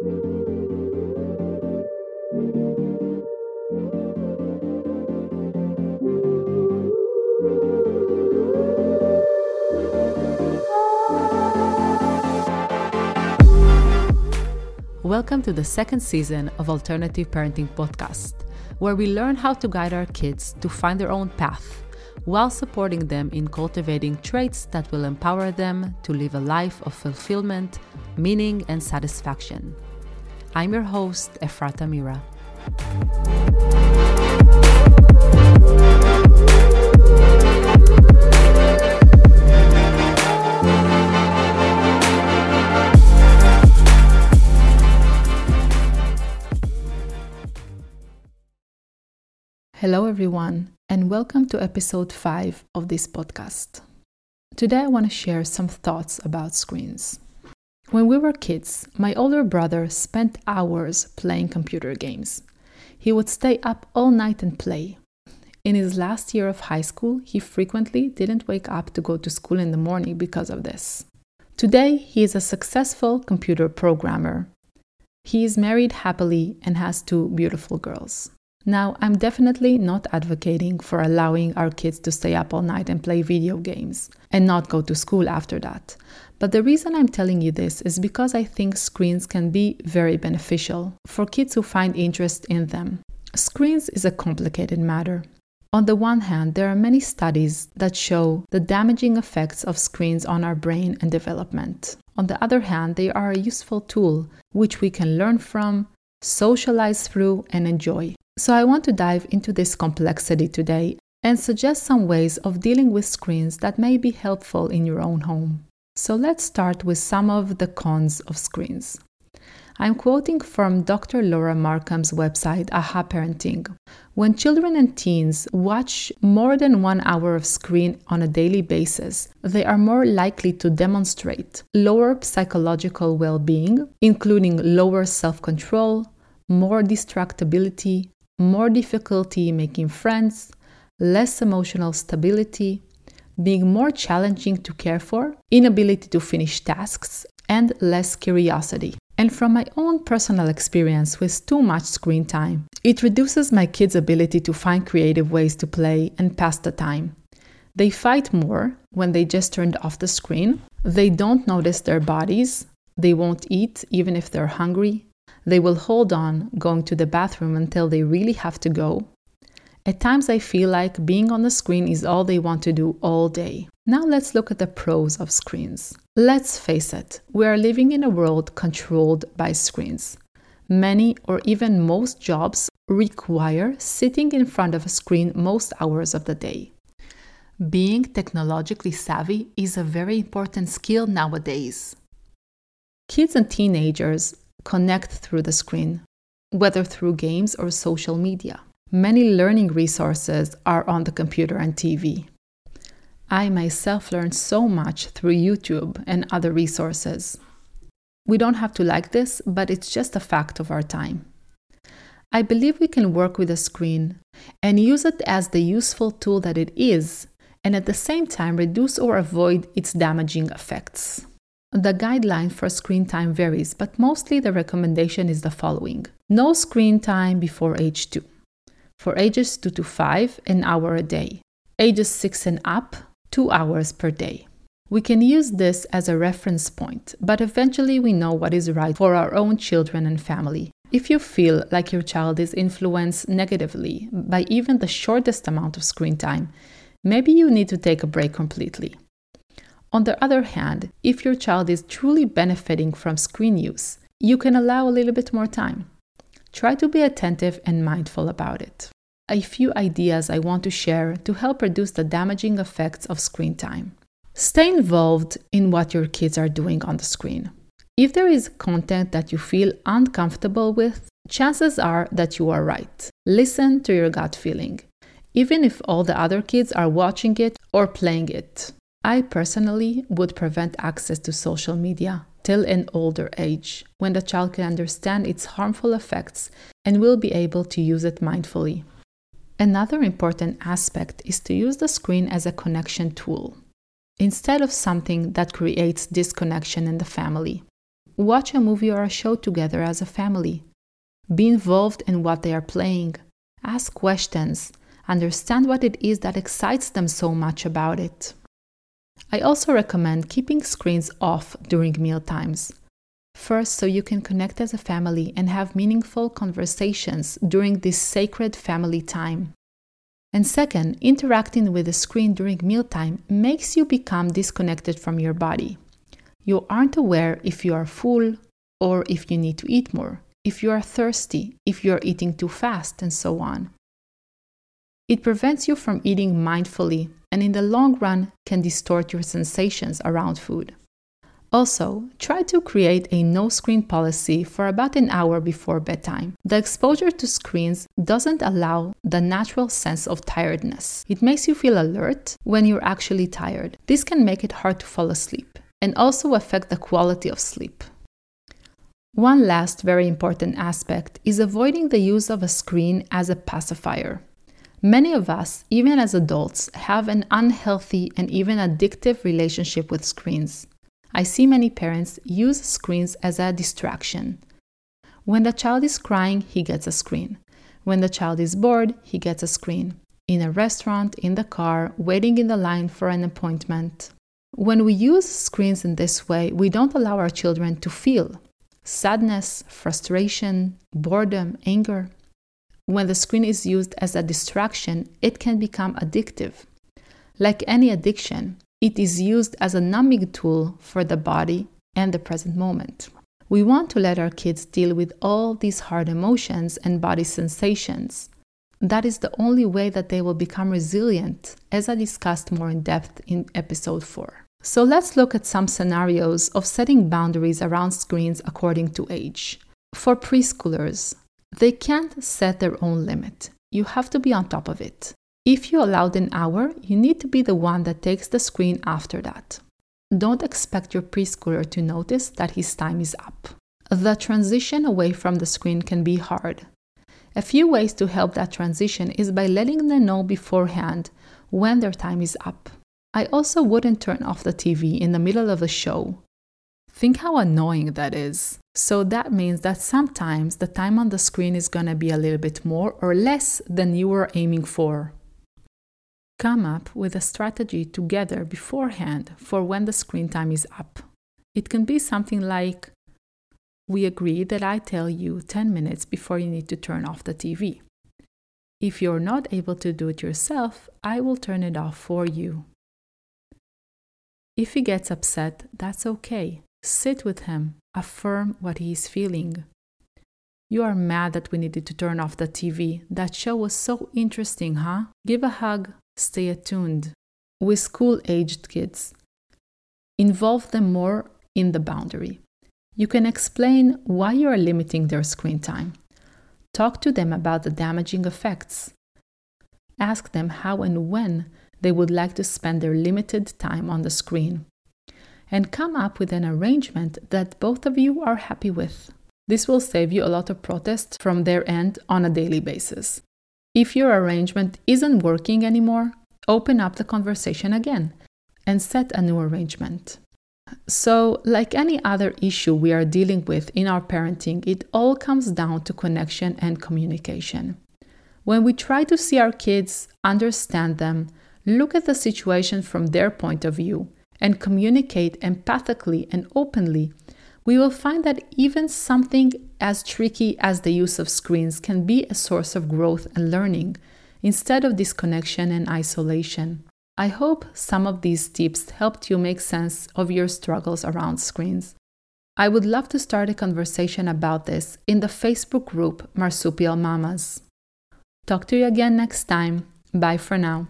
Welcome to the second season of Alternative Parenting Podcast, where we learn how to guide our kids to find their own path while supporting them in cultivating traits that will empower them to live a life of fulfillment, meaning, and satisfaction. I'm your host, Efrata Mira. Hello, everyone, and welcome to episode 5 of this podcast. Today, I want to share some thoughts about screens. When we were kids, my older brother spent hours playing computer games. He would stay up all night and play. In his last year of high school, he frequently didn't wake up to go to school in the morning because of this. Today, he is a successful computer programmer. He is married happily and has two beautiful girls. Now, I'm definitely not advocating for allowing our kids to stay up all night and play video games and not go to school after that. But the reason I'm telling you this is because I think screens can be very beneficial for kids who find interest in them. Screens is a complicated matter. On the one hand, there are many studies that show the damaging effects of screens on our brain and development. On the other hand, they are a useful tool which we can learn from, socialize through, and enjoy. So, I want to dive into this complexity today and suggest some ways of dealing with screens that may be helpful in your own home. So, let's start with some of the cons of screens. I'm quoting from Dr. Laura Markham's website, Aha Parenting. When children and teens watch more than one hour of screen on a daily basis, they are more likely to demonstrate lower psychological well being, including lower self control, more distractibility, more difficulty making friends, less emotional stability, being more challenging to care for, inability to finish tasks, and less curiosity. And from my own personal experience with too much screen time, it reduces my kids' ability to find creative ways to play and pass the time. They fight more when they just turned off the screen. They don't notice their bodies. They won't eat even if they're hungry. They will hold on going to the bathroom until they really have to go. At times, I feel like being on the screen is all they want to do all day. Now, let's look at the pros of screens. Let's face it, we are living in a world controlled by screens. Many or even most jobs require sitting in front of a screen most hours of the day. Being technologically savvy is a very important skill nowadays. Kids and teenagers connect through the screen, whether through games or social media. Many learning resources are on the computer and TV. I myself learned so much through YouTube and other resources. We don't have to like this, but it's just a fact of our time. I believe we can work with a screen and use it as the useful tool that it is, and at the same time reduce or avoid its damaging effects. The guideline for screen time varies, but mostly the recommendation is the following No screen time before age 2. For ages 2 to 5, an hour a day. Ages 6 and up, 2 hours per day. We can use this as a reference point, but eventually we know what is right for our own children and family. If you feel like your child is influenced negatively by even the shortest amount of screen time, maybe you need to take a break completely. On the other hand, if your child is truly benefiting from screen use, you can allow a little bit more time. Try to be attentive and mindful about it. A few ideas I want to share to help reduce the damaging effects of screen time. Stay involved in what your kids are doing on the screen. If there is content that you feel uncomfortable with, chances are that you are right. Listen to your gut feeling, even if all the other kids are watching it or playing it. I personally would prevent access to social media till an older age, when the child can understand its harmful effects and will be able to use it mindfully. Another important aspect is to use the screen as a connection tool, instead of something that creates disconnection in the family. watch a movie or a show together as a family. Be involved in what they are playing. Ask questions. Understand what it is that excites them so much about it. I also recommend keeping screens off during meal times. First, so you can connect as a family and have meaningful conversations during this sacred family time. And second, interacting with the screen during mealtime makes you become disconnected from your body. You aren't aware if you are full or if you need to eat more, if you are thirsty, if you are eating too fast, and so on. It prevents you from eating mindfully and in the long run can distort your sensations around food. Also, try to create a no screen policy for about an hour before bedtime. The exposure to screens doesn't allow the natural sense of tiredness. It makes you feel alert when you're actually tired. This can make it hard to fall asleep and also affect the quality of sleep. One last very important aspect is avoiding the use of a screen as a pacifier. Many of us, even as adults, have an unhealthy and even addictive relationship with screens. I see many parents use screens as a distraction. When the child is crying, he gets a screen. When the child is bored, he gets a screen. In a restaurant, in the car, waiting in the line for an appointment. When we use screens in this way, we don't allow our children to feel sadness, frustration, boredom, anger. When the screen is used as a distraction, it can become addictive. Like any addiction, it is used as a numbing tool for the body and the present moment. We want to let our kids deal with all these hard emotions and body sensations. That is the only way that they will become resilient, as I discussed more in depth in episode 4. So let's look at some scenarios of setting boundaries around screens according to age. For preschoolers, they can't set their own limit. You have to be on top of it. If you allowed an hour, you need to be the one that takes the screen after that. Don't expect your preschooler to notice that his time is up. The transition away from the screen can be hard. A few ways to help that transition is by letting them know beforehand when their time is up. I also wouldn't turn off the TV in the middle of the show. Think how annoying that is. So that means that sometimes the time on the screen is gonna be a little bit more or less than you were aiming for come up with a strategy together beforehand for when the screen time is up. It can be something like We agree that I tell you 10 minutes before you need to turn off the TV. If you're not able to do it yourself, I will turn it off for you. If he gets upset, that's okay. Sit with him, affirm what he is feeling. You are mad that we needed to turn off the TV. That show was so interesting, huh? Give a hug, stay attuned with school aged kids. Involve them more in the boundary. You can explain why you are limiting their screen time. Talk to them about the damaging effects. Ask them how and when they would like to spend their limited time on the screen. And come up with an arrangement that both of you are happy with. This will save you a lot of protests from their end on a daily basis. If your arrangement isn't working anymore, open up the conversation again and set a new arrangement. So, like any other issue we are dealing with in our parenting, it all comes down to connection and communication. When we try to see our kids, understand them, look at the situation from their point of view, and communicate empathically and openly, we will find that even something as tricky as the use of screens can be a source of growth and learning instead of disconnection and isolation. I hope some of these tips helped you make sense of your struggles around screens. I would love to start a conversation about this in the Facebook group Marsupial Mamas. Talk to you again next time. Bye for now.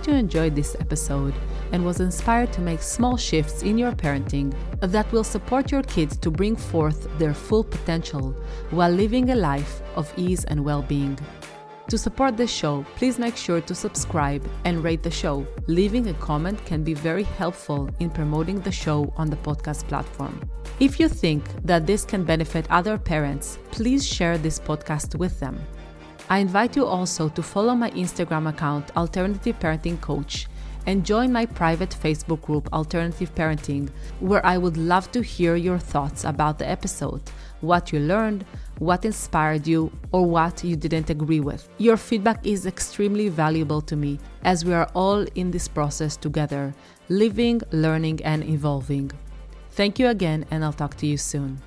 Hope you enjoyed this episode and was inspired to make small shifts in your parenting that will support your kids to bring forth their full potential while living a life of ease and well being. To support the show, please make sure to subscribe and rate the show. Leaving a comment can be very helpful in promoting the show on the podcast platform. If you think that this can benefit other parents, please share this podcast with them. I invite you also to follow my Instagram account, Alternative Parenting Coach, and join my private Facebook group, Alternative Parenting, where I would love to hear your thoughts about the episode, what you learned, what inspired you, or what you didn't agree with. Your feedback is extremely valuable to me as we are all in this process together, living, learning, and evolving. Thank you again, and I'll talk to you soon.